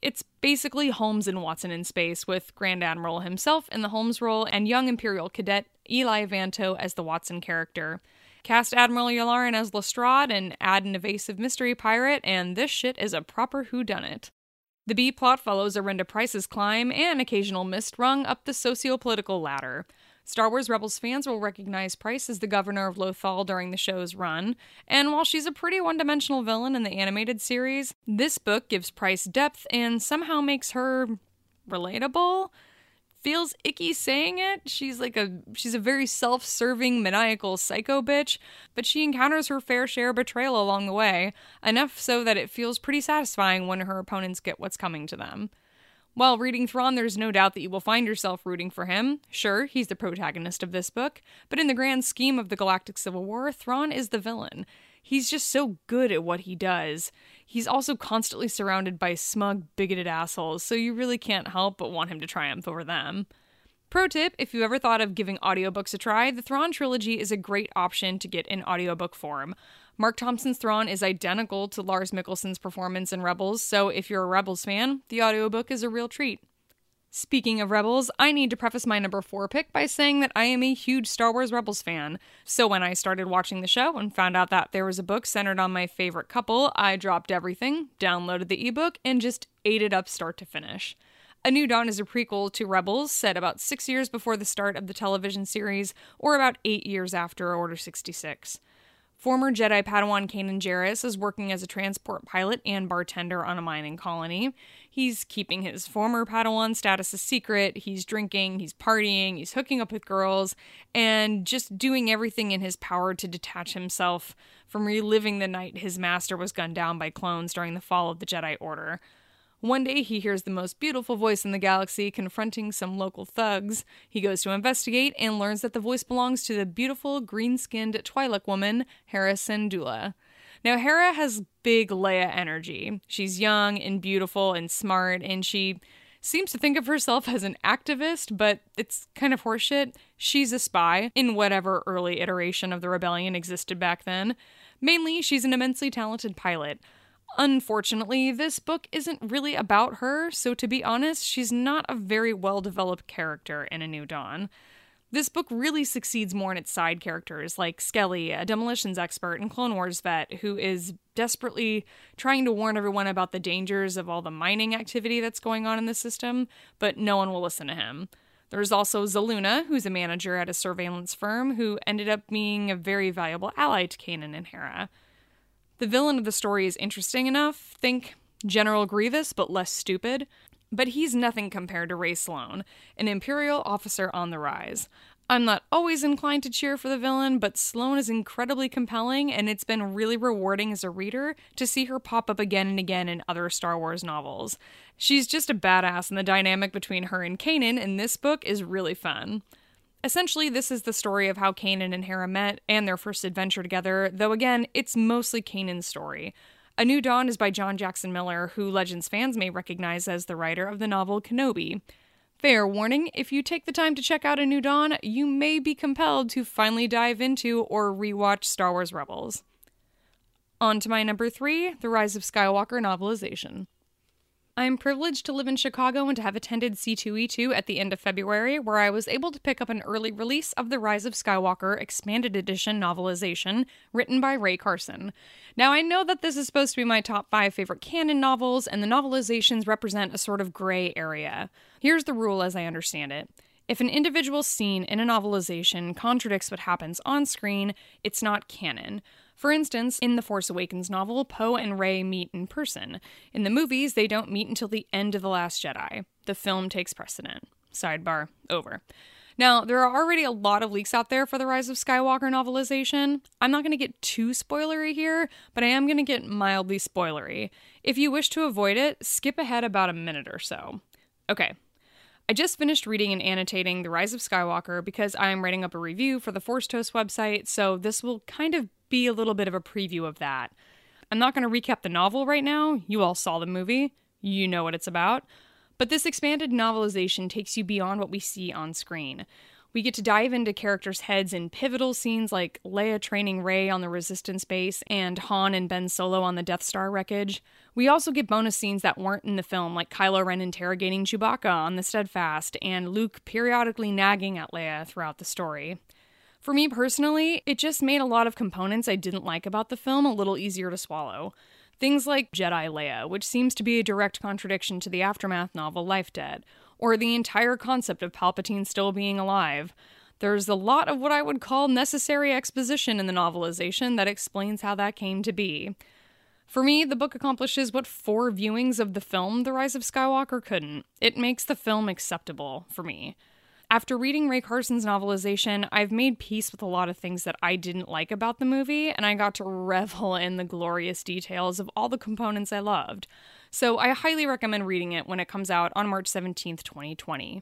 Speaker 7: It's basically Holmes and Watson in space, with Grand Admiral himself in the Holmes role and young Imperial cadet Eli Vanto as the Watson character. Cast Admiral Yularen as Lestrade and add an evasive mystery pirate, and this shit is a proper whodunit. The B plot follows Arihnda Price's climb and occasional mist rung up the socio political ladder. Star Wars Rebels fans will recognize Price as the governor of Lothal during the show's run, and while she's a pretty one dimensional villain in the animated series, this book gives Price depth and somehow makes her relatable feels icky saying it. She's like a she's a very self-serving maniacal psycho bitch, but she encounters her fair share of betrayal along the way, enough so that it feels pretty satisfying when her opponents get what's coming to them. While reading Thrawn, there's no doubt that you will find yourself rooting for him. Sure, he's the protagonist of this book, but in the grand scheme of the Galactic Civil War, Thrawn is the villain. He's just so good at what he does. He's also constantly surrounded by smug, bigoted assholes, so you really can't help but want him to triumph over them. Pro tip if you ever thought of giving audiobooks a try, the Thrawn trilogy is a great option to get in audiobook form. Mark Thompson's Thrawn is identical to Lars Mikkelsen's performance in Rebels, so if you're a Rebels fan, the audiobook is a real treat. Speaking of Rebels, I need to preface my number 4 pick by saying that I am a huge Star Wars Rebels fan. So when I started watching the show and found out that there was a book centered on my favorite couple, I dropped everything, downloaded the ebook, and just ate it up start to finish. A New Dawn is a prequel to Rebels, set about six years before the start of the television series, or about eight years after Order 66. Former Jedi Padawan Kanan Jarrus is working as a transport pilot and bartender on a mining colony. He's keeping his former Padawan status a secret. He's drinking, he's partying, he's hooking up with girls, and just doing everything in his power to detach himself from reliving the night his master was gunned down by clones during the fall of the Jedi Order. One day he hears the most beautiful voice in the galaxy confronting some local thugs. He goes to investigate and learns that the voice belongs to the beautiful green skinned Twi'lek woman, Hera Syndulla. Now, Hera has big Leia energy. She's young and beautiful and smart, and she seems to think of herself as an activist, but it's kind of horseshit. She's a spy in whatever early iteration of the rebellion existed back then. Mainly, she's an immensely talented pilot. Unfortunately, this book isn't really about her, so to be honest, she's not a very well developed character in A New Dawn. This book really succeeds more in its side characters, like Skelly, a demolitions expert and Clone Wars vet who is desperately trying to warn everyone about the dangers of all the mining activity that's going on in the system, but no one will listen to him. There's also Zaluna, who's a manager at a surveillance firm, who ended up being a very valuable ally to Kanan and Hera. The villain of the story is interesting enough, think General Grievous, but less stupid. But he's nothing compared to Rae Sloane, an Imperial officer on the rise. I'm not always inclined to cheer for the villain, but Sloane is incredibly compelling, and it's been really rewarding as a reader to see her pop up again and again in other Star Wars novels. She's just a badass, and the dynamic between her and Kanan in this book is really fun. Essentially, this is the story of how Kanan and Hera met and their first adventure together, though again, it's mostly Kanan's story. A New Dawn is by John Jackson Miller, who Legends fans may recognize as the writer of the novel Kenobi. Fair warning if you take the time to check out A New Dawn, you may be compelled to finally dive into or rewatch Star Wars Rebels. On to my number three The Rise of Skywalker novelization. I am privileged to live in Chicago and to have attended C2E2 at the end of February, where I was able to pick up an early release of The Rise of Skywalker Expanded Edition novelization written by Rae Carson. Now, I know that this is supposed to be my top five favorite canon novels, and the novelizations represent a sort of gray area. Here's the rule as I understand it. If an individual scene in a novelization contradicts what happens on screen, it's not canon. For instance, in the Force Awakens novel, Poe and Rey meet in person. In the movies, they don't meet until the end of The Last Jedi. The film takes precedent. Sidebar over. Now, there are already a lot of leaks out there for the Rise of Skywalker novelization. I'm not going to get too spoilery here, but I am going to get mildly spoilery. If you wish to avoid it, skip ahead about a minute or so. Okay, I just finished reading and annotating The Rise of Skywalker because I am writing up a review for the Force Toast website, so this will kind of be a little bit of a preview of that. I'm not going to recap the novel right now. You all saw the movie, you know what it's about. But this expanded novelization takes you beyond what we see on screen. We get to dive into characters' heads in pivotal scenes like Leia training Rey on the Resistance base and Han and Ben Solo on the Death Star wreckage. We also get bonus scenes that weren't in the film, like Kylo Ren interrogating Chewbacca on the Steadfast and Luke periodically nagging at Leia throughout the story. For me personally, it just made a lot of components I didn't like about the film a little easier to swallow. Things like Jedi Leia, which seems to be a direct contradiction to the Aftermath novel Life Debt, or the entire concept of Palpatine still being alive. There's a lot of what I would call necessary exposition in the novelization that explains how that came to be. For me, the book accomplishes what four viewings of the film The Rise of Skywalker couldn't. It makes the film acceptable for me. After reading Rae Carson's novelization, I've made peace with a lot of things that I didn't like about the movie, and I got to revel in the glorious details of all the components I loved. So I highly recommend reading it when it comes out on March 17th, 2020.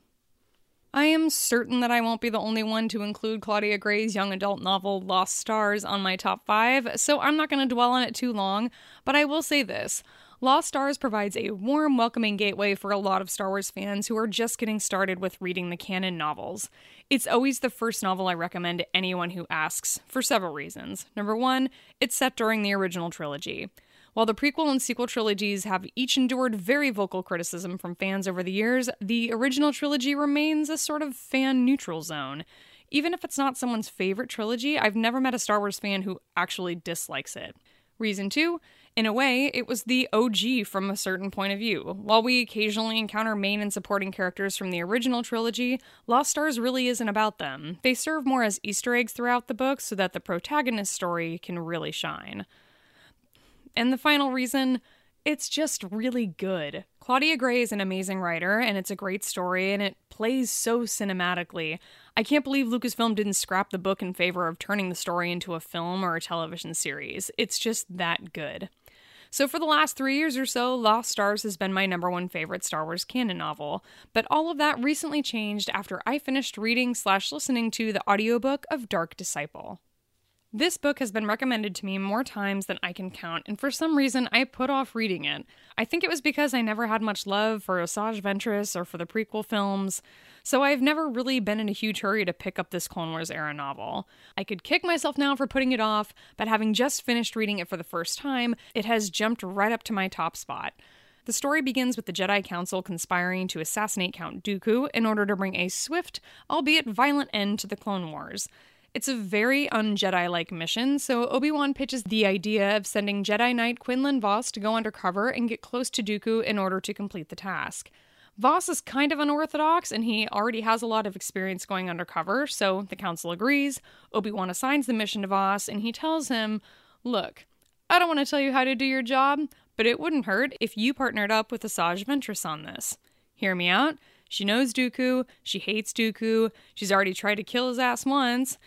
Speaker 7: I am certain that I won't be the only one to include Claudia Gray's young adult novel Lost Stars on my top five, so I'm not going to dwell on it too long, but I will say this. Lost Stars provides a warm, welcoming gateway for a lot of Star Wars fans who are just getting started with reading the canon novels. It's always the first novel I recommend to anyone who asks, for several reasons. Number one, it's set during the original trilogy. While the prequel and sequel trilogies have each endured very vocal criticism from fans over the years, the original trilogy remains a sort of fan neutral zone. Even if it's not someone's favorite trilogy, I've never met a Star Wars fan who actually dislikes it. Reason two, in a way, it was the OG from a certain point of view. While we occasionally encounter main and supporting characters from the original trilogy, Lost Stars really isn't about them. They serve more as Easter eggs throughout the book so that the protagonist's story can really shine. And the final reason, it's just really good. Claudia Gray is an amazing writer, and it's a great story, and it plays so cinematically. I can't believe Lucasfilm didn't scrap the book in favor of turning the story into a film or a television series. It's just that good. So, for the last three years or so, Lost Stars has been my number one favorite Star Wars canon novel. But all of that recently changed after I finished reading slash listening to the audiobook of Dark Disciple. This book has been recommended to me more times than I can count, and for some reason I put off reading it. I think it was because I never had much love for Asajj Ventress or for the prequel films, so I've never really been in a huge hurry to pick up this Clone Wars era novel. I could kick myself now for putting it off, but having just finished reading it for the first time, it has jumped right up to my top spot. The story begins with the Jedi Council conspiring to assassinate Count Dooku in order to bring a swift, albeit violent end to the Clone Wars. It's a very un Jedi like mission, so Obi Wan pitches the idea of sending Jedi Knight Quinlan Vos to go undercover and get close to Dooku in order to complete the task. Vos is kind of unorthodox and he already has a lot of experience going undercover, so the Council agrees. Obi Wan assigns the mission to Vos and he tells him, Look, I don't want to tell you how to do your job, but it wouldn't hurt if you partnered up with Asajj Ventress on this. Hear me out. She knows Dooku, she hates Dooku, she's already tried to kill his ass once,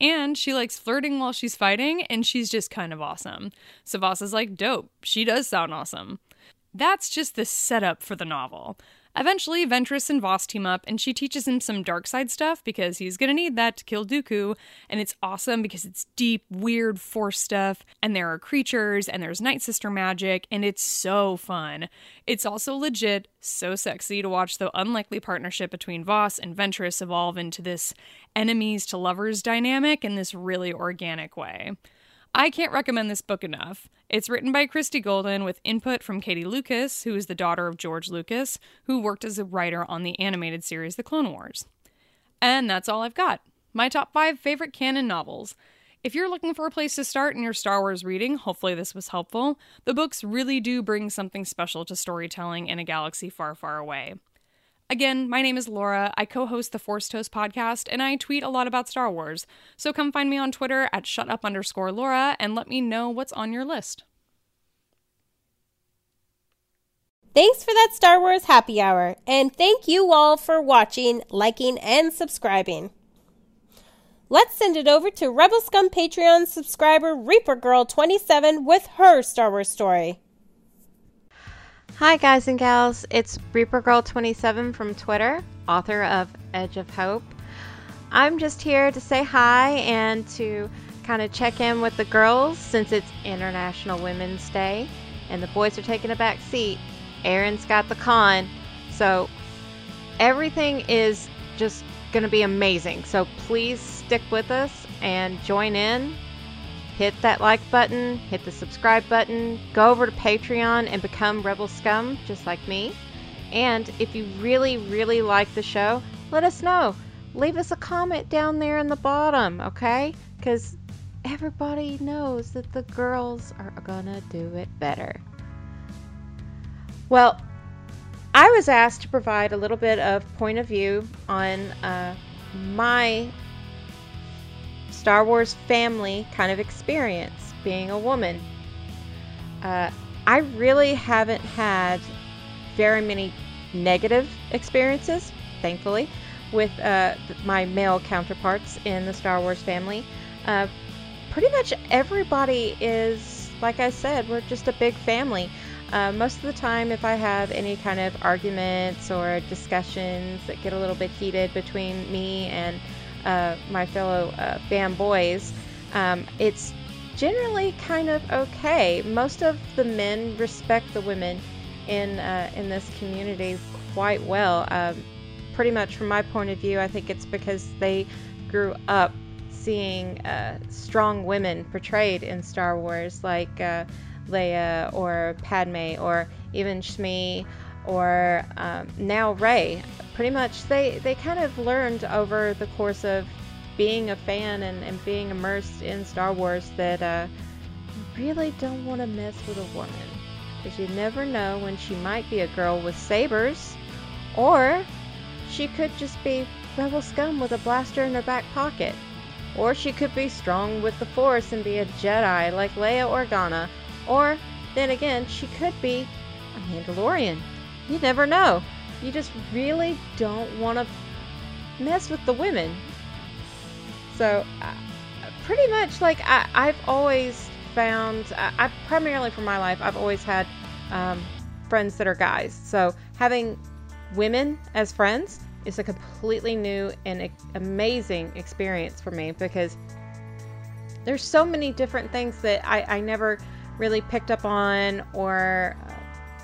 Speaker 7: and she likes flirting while she's fighting, and she's just kind of awesome. So Vos is like, dope. She does sound awesome. That's just the setup for the novel. Eventually, Ventress and Vos team up, and she teaches him some dark side stuff because he's gonna need that to kill Dooku. And it's awesome because it's deep, weird force stuff, and there are creatures, and there's Night Sister magic, and it's so fun. It's also legit so sexy to watch the unlikely partnership between Vos and Ventress evolve into this enemies to lovers dynamic in this really organic way. I can't recommend this book enough. It's written by Christie Golden with input from Katie Lucas, who is the daughter of George Lucas, who worked as a writer on the animated series The Clone Wars. And that's all I've got. My top five favorite canon novels. If you're looking for a place to start in your Star Wars reading, hopefully this was helpful. The books really do bring something special to storytelling in a galaxy far, far away. Again, my name is Laura. I co host the Force Toast podcast, and I tweet a lot about Star Wars. So come find me on Twitter at shutup underscore Laura and let me know what's on your list.
Speaker 1: Thanks for that Star Wars happy hour, and thank you all for watching, liking, and subscribing. Let's send it over to Rebel Scum Patreon subscriber Reaper Girl 27 with her Star Wars story.
Speaker 8: Hi, guys and gals. It's Reaper Girl 27 from Twitter, author of Edge of Hope. I'm just here to say hi and to kind of check in with the girls since it's International Women's Day and the boys are taking a back seat. Erin's got the con, so everything is just going to be amazing. So please stick with us and join in hit that like button, hit the subscribe button, go over to Patreon and become Rebel Scum, just like me. And if you really, really like the show, let us know. Leave us a comment down there in the bottom, okay? Because everybody knows that the girls are gonna do it better. Well, I was asked to provide a little bit of point of view on uh, my Star Wars family kind of experience being a woman. Uh, I really haven't had very many negative experiences, thankfully, with uh, my male counterparts in the Star Wars family. Uh, pretty much everybody is, like I said, we're just a big family. Uh, most of the time, if I have any kind of arguments or discussions that get a little bit heated between me and uh, my fellow uh, fanboys, um, it's generally kind of okay. Most of the men respect the women in uh, in this community quite well. Um, pretty much from my point of view, I think it's because they grew up seeing uh, strong women portrayed in Star Wars, like uh, Leia or Padme or even Shmi or um, now Rey. Pretty much, they, they kind of learned over the course of being a fan and, and being immersed in Star Wars that uh, you really don't want to mess with a woman. Because you never know when she might be a girl with sabers, or she could just be rebel scum with a blaster in her back pocket. Or she could be strong with the Force and be a Jedi like Leia Organa. Or, then again, she could be a Mandalorian you never know. You just really don't want to mess with the women. So, uh, pretty much like I, I've always found, I, I primarily for my life, I've always had um, friends that are guys. So having women as friends is a completely new and amazing experience for me because there's so many different things that I, I never really picked up on or uh,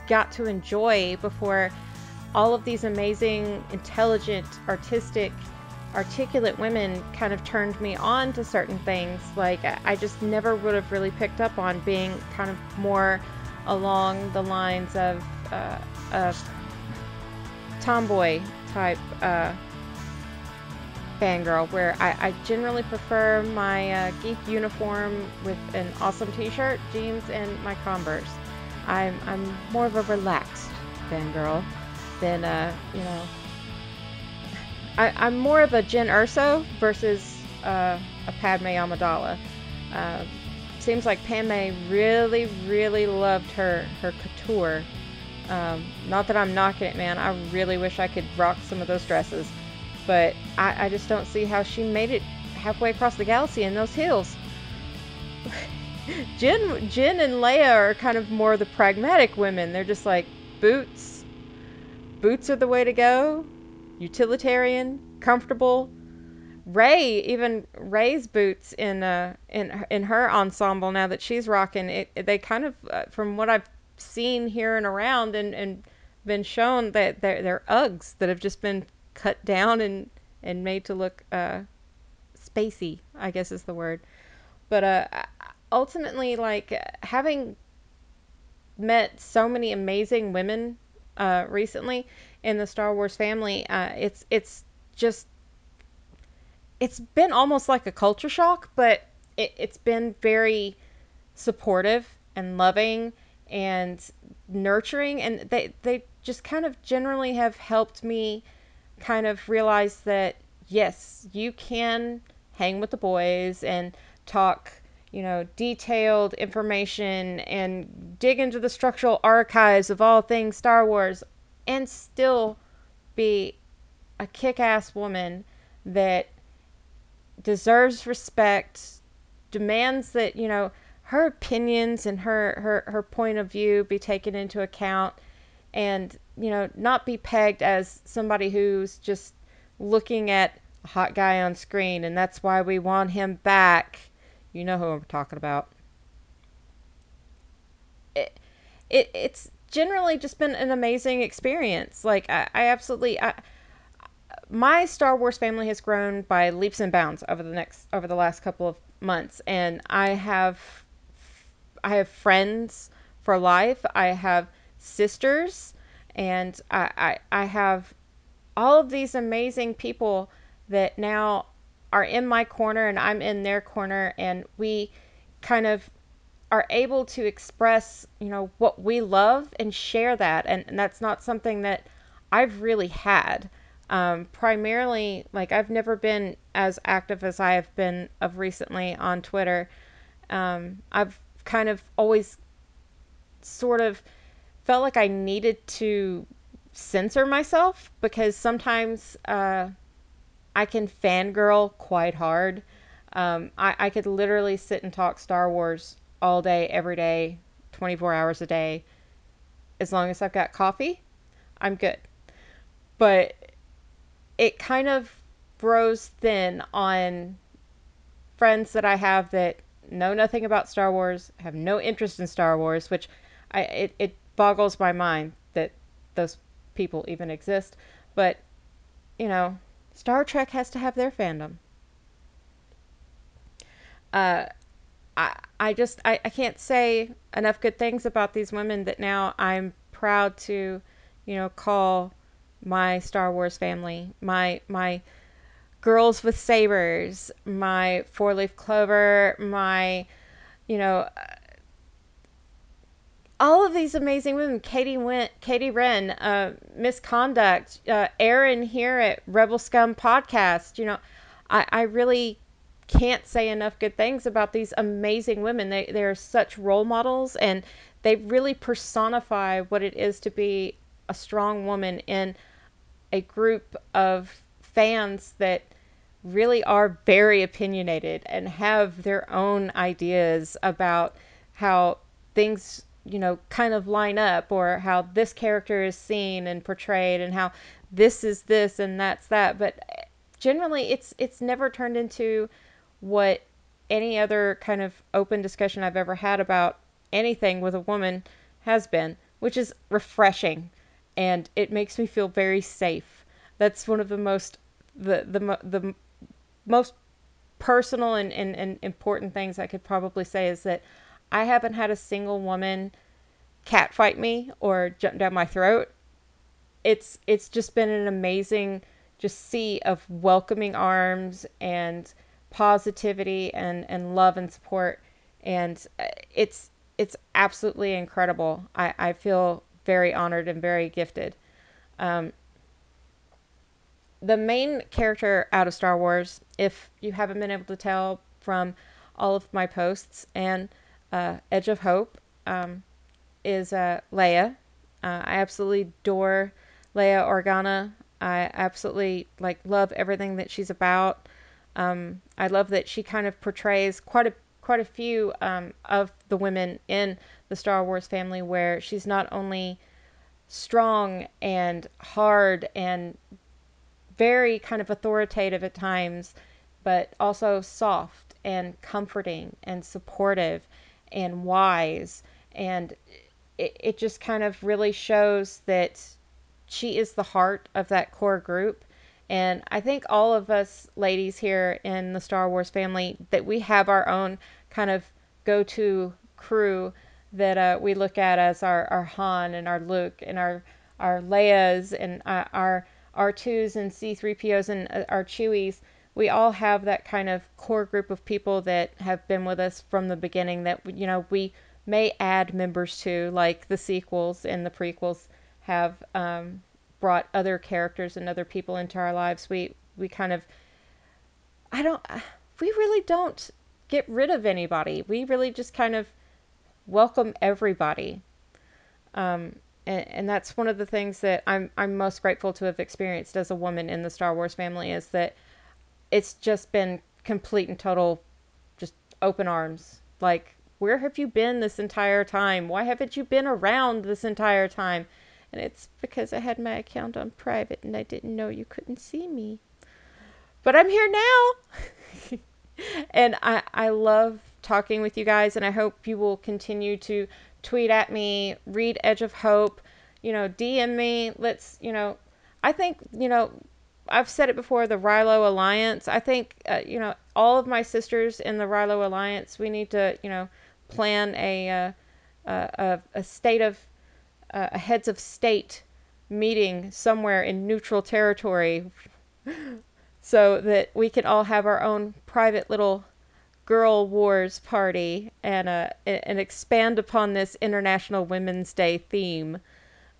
Speaker 8: got to enjoy before all of these amazing, intelligent, artistic, articulate women kind of turned me on to certain things. Like, I just never would have really picked up on being kind of more along the lines of uh, a tomboy type uh, fangirl, where I, I generally prefer my uh, geek uniform with an awesome t-shirt, jeans, and my Converse. I'm, I'm more of a relaxed fangirl than, uh, you know, I, I'm more of a Jyn Erso versus uh, a Padme Amidala. Uh, seems like Padme really, really loved her her couture. Um, not that I'm knocking it, man. I really wish I could rock some of those dresses, but I, I just don't see how she made it halfway across the galaxy in those heels. Jyn, Jyn and Leia are kind of more the pragmatic women. They're just like boots. Boots are the way to go. Utilitarian, comfortable. Rey, even Rey's boots in uh in in her ensemble now that she's rocking it, they kind of uh, from what I've seen here and around and and been shown that they're they're Uggs that have just been cut down and and made to look uh spacey, I guess is the word. But uh ultimately like having met so many amazing women uh recently in the Star Wars family, uh it's it's just it's been almost like a culture shock, but it, it's been very supportive and loving and nurturing and they they just kind of generally have helped me kind of realize that yes, you can hang with the boys and talk, you know, detailed information and dig into the structural archives of all things Star Wars and still be a kick-ass woman that deserves respect, demands that, you know, her opinions and her, her, her point of view be taken into account and, you know, not be pegged as somebody who's just looking at a hot guy on screen and that's why we want him back. You know who I'm talking about. It, it it's generally just been an amazing experience. Like I, I absolutely I, my Star Wars family has grown by leaps and bounds over the next over the last couple of months, and I have I have friends for life. I have sisters, and I I, I have all of these amazing people that now are in my corner and I'm in their corner, and we kind of are able to express, you know, what we love and share that. And, and that's not something that I've really had. Um, primarily, like, I've never been as active as I have been of recently on Twitter. Um, I've kind of always sort of felt like I needed to censor myself because sometimes uh, I can fangirl quite hard. Um, I, I could literally sit and talk Star Wars all day, every day, 24 hours a day. As long as I've got coffee, I'm good. But it kind of grows thin on friends that I have that know nothing about Star Wars, have no interest in Star Wars, which I it, it boggles my mind that those people even exist. But you know, Star Trek has to have their fandom. Uh, I I just I, I can't say enough good things about these women that now I'm proud to, you know, call my Star Wars family, my my girls with sabers, my four leaf clover, my you know all of these amazing women katie went katie wren uh, misconduct uh, erin here at rebel scum podcast you know I, I really can't say enough good things about these amazing women. They, they're such role models and they really personify what it is to be a strong woman in a group of fans that really are very opinionated and have their own ideas about how things you know kind of line up or how this character is seen and portrayed and how this is this and that's that but eh, generally it's it's never turned into what any other kind of open discussion I've ever had about anything with a woman has been, which is refreshing and it makes me feel very safe. That's one of the most the the the most personal and, and, and important things I could probably say is that I haven't had a single woman catfight me or jump down my throat. It's it's just been an amazing just sea of welcoming arms and positivity and, and love and support and uh, it's it's absolutely incredible. I, I feel very honored and very gifted. Um, the main character out of Star Wars, if you haven't been able to tell from all of my posts and uh, Edge of Hope, um, is uh, Leia. Uh, I absolutely adore Leia Organa. I absolutely like love everything that she's about. Um, I love that she kind of portrays quite a quite a few um, of the women in the Star Wars family where she's not only strong and hard and very kind of authoritative at times, but also soft and comforting and supportive and wise. And it, it just kind of really shows that she is the heart of that core group. And I think all of us ladies here in the Star Wars family that we have our own kind of go-to crew that uh, we look at as our, our Han and our Luke and our our Leias and uh, our R2s and C3POs and uh, our Chewies, we all have that kind of core group of people that have been with us from the beginning that, you know, we may add members to, like the sequels and the prequels have um, brought other characters and other people into our lives. We, we kind of, I don't, we really don't get rid of anybody. We really just kind of welcome everybody. Um, and, and that's one of the things that I'm I'm most grateful to have experienced as a woman in the Star Wars family is that it's just been complete and total just open arms. Like, where have you been this entire time? Why haven't you been around this entire time? And it's because I had my account on private and I didn't know you couldn't see me. But I'm here now. and I I love talking with you guys and I hope you will continue to tweet at me, read Edge of Hope, you know, DM me. Let's, you know, I think, you know, I've said it before the Reylo Alliance. I think, uh, you know, all of my sisters in the Reylo Alliance, we need to, you know, plan a, uh, a, a state of, uh, a heads of state meeting somewhere in neutral territory so that we can all have our own private little girl wars party and uh, and expand upon this International Women's Day theme.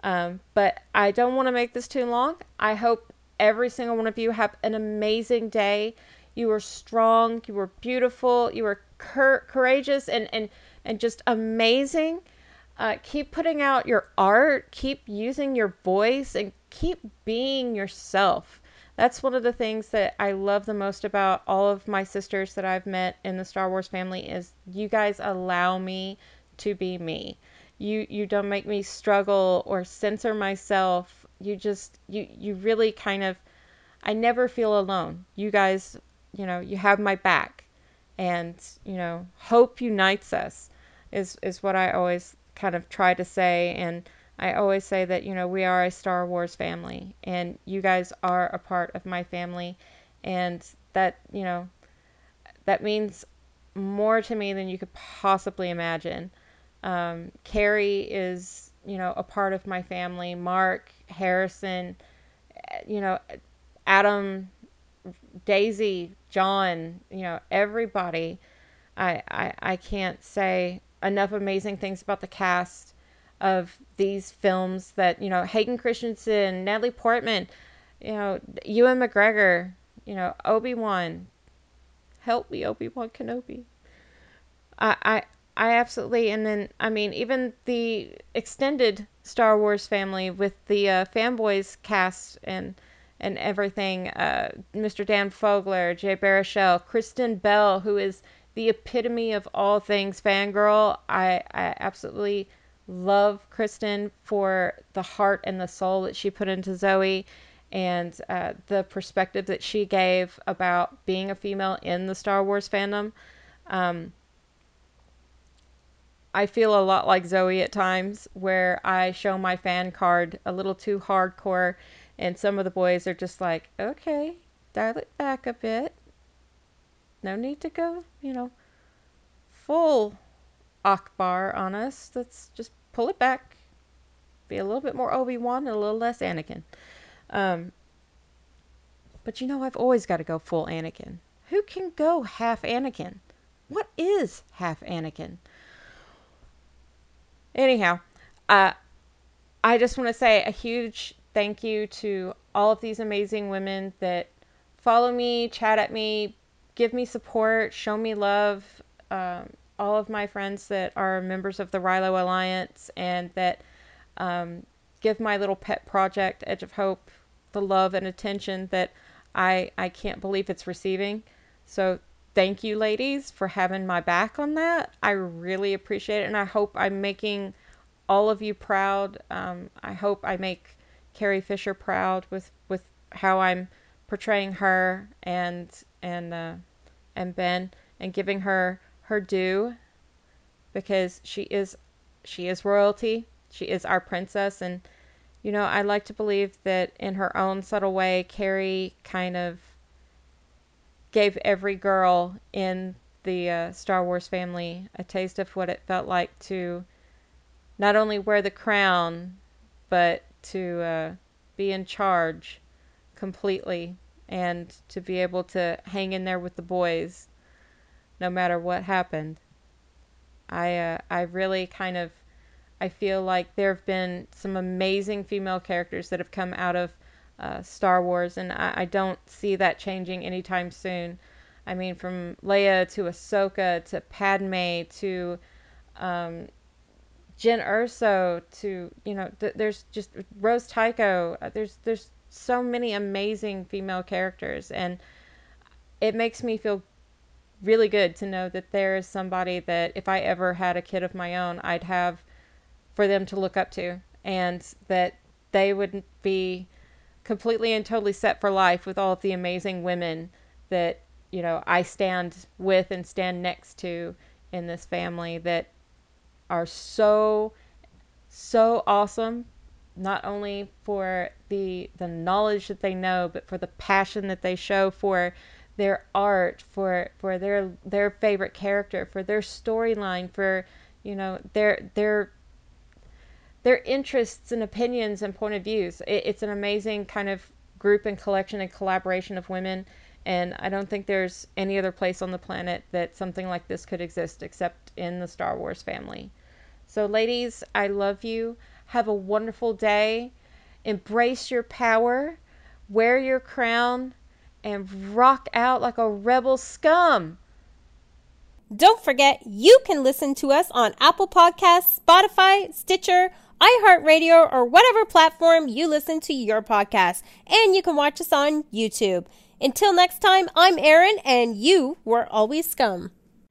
Speaker 8: Um, but I don't want to make this too long. I hope every single one of you have an amazing day. You are strong. You are beautiful. You are cur- courageous and, and, and just amazing. Uh, keep putting out your art. Keep using your voice and keep being yourself that's one of the things that I love the most about all of my sisters that I've met in the Star Wars family is you guys allow me to be me. You you don't make me struggle or censor myself. You just you you really kind of I never feel alone. You guys, you know, you have my back. And, you know, hope unites us is is what I always kind of try to say and I always say that, you know, we are a Star Wars family and you guys are a part of my family and that, you know, that means more to me than you could possibly imagine. Um, Carrie is, you know, a part of my family. Mark, Harrison, you know, Adam, Daisy, John, you know, everybody. I, I, I can't say enough amazing things about the cast of these films that you know Hayden Christensen, Natalie Portman, you know Ewan McGregor, you know Obi Wan. Help me, Obi Wan Kenobi. I, I I absolutely and then I mean even the extended Star Wars family with the uh, fanboys cast and and everything. Uh, Mr. Dan Fogler, Jay Baruchel, Kristen Bell, who is the epitome of all things fangirl. I, I absolutely love Kristen for the heart and the soul that she put into Zoe and uh, the perspective that she gave about being a female in the Star Wars fandom. Um, I feel a lot like Zoe at times, where I show my fan card a little too hardcore, and some of the boys are just like, okay, dial it back a bit. No need to go, you know, full Ackbar on us. Let's just pull it back. Be a little bit more Obi Wan and a little less Anakin. Um, but you know, I've always got to go full Anakin. Who can go half Anakin? What is half Anakin? Anyhow, uh, I just want to say a huge thank you to all of these amazing women that follow me, chat at me, give me support, show me love. Um, all of my friends that are members of the Reylo Alliance and that um, give my little pet project, Edge of Hope, the love and attention that I I can't believe it's receiving. So thank you, ladies, for having my back on that. I really appreciate it, and I hope I'm making all of you proud. Um, I hope I make Carrie Fisher proud with with how I'm portraying her and and uh, and Ben and giving her her due because she is she is royalty. She is our princess and you know, I like to believe that in her own subtle way, Carrie kind of gave every girl in the uh, Star Wars family a taste of what it felt like to not only wear the crown, but to uh, be in charge completely and to be able to hang in there with the boys no matter what happened. I uh, I really kind of I feel like there have been some amazing female characters that have come out of uh, Star Wars, and I, I, don't see that changing anytime soon. I mean, from Leia to Ahsoka to Padme to um, Jyn Erso to you know, th- there's just Rose Tico. Uh, there's there's so many amazing female characters, and it makes me feel really good to know that there is somebody that if I ever had a kid of my own, I'd have for them to look up to, and that they would be completely and totally set for life with all of the amazing women that you know I stand with and stand next to in this family that are so so awesome not only for the the knowledge that they know but for the passion that they show for their art for for their their favorite character for their storyline for you know their their their interests and opinions and point of views. It, it's an amazing kind of group and collection and collaboration of women. And I don't think there's any other place on the planet that something like this could exist except in the Star Wars family. So, ladies, I love you. Have a wonderful day. Embrace your power. Wear your crown and rock out like a rebel scum.
Speaker 1: Don't forget, you can listen to us on Apple Podcasts, Spotify, Stitcher, iHeartRadio, or whatever platform you listen to your podcast. And you can watch us on YouTube. Until next time, I'm Erin, and you were always scum.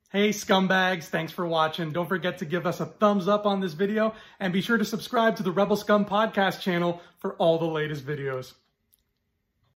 Speaker 9: Hey scumbags, thanks for watching. Don't forget to give us a thumbs up on this video and be sure to subscribe to the Rebel Scum podcast channel for all the latest videos.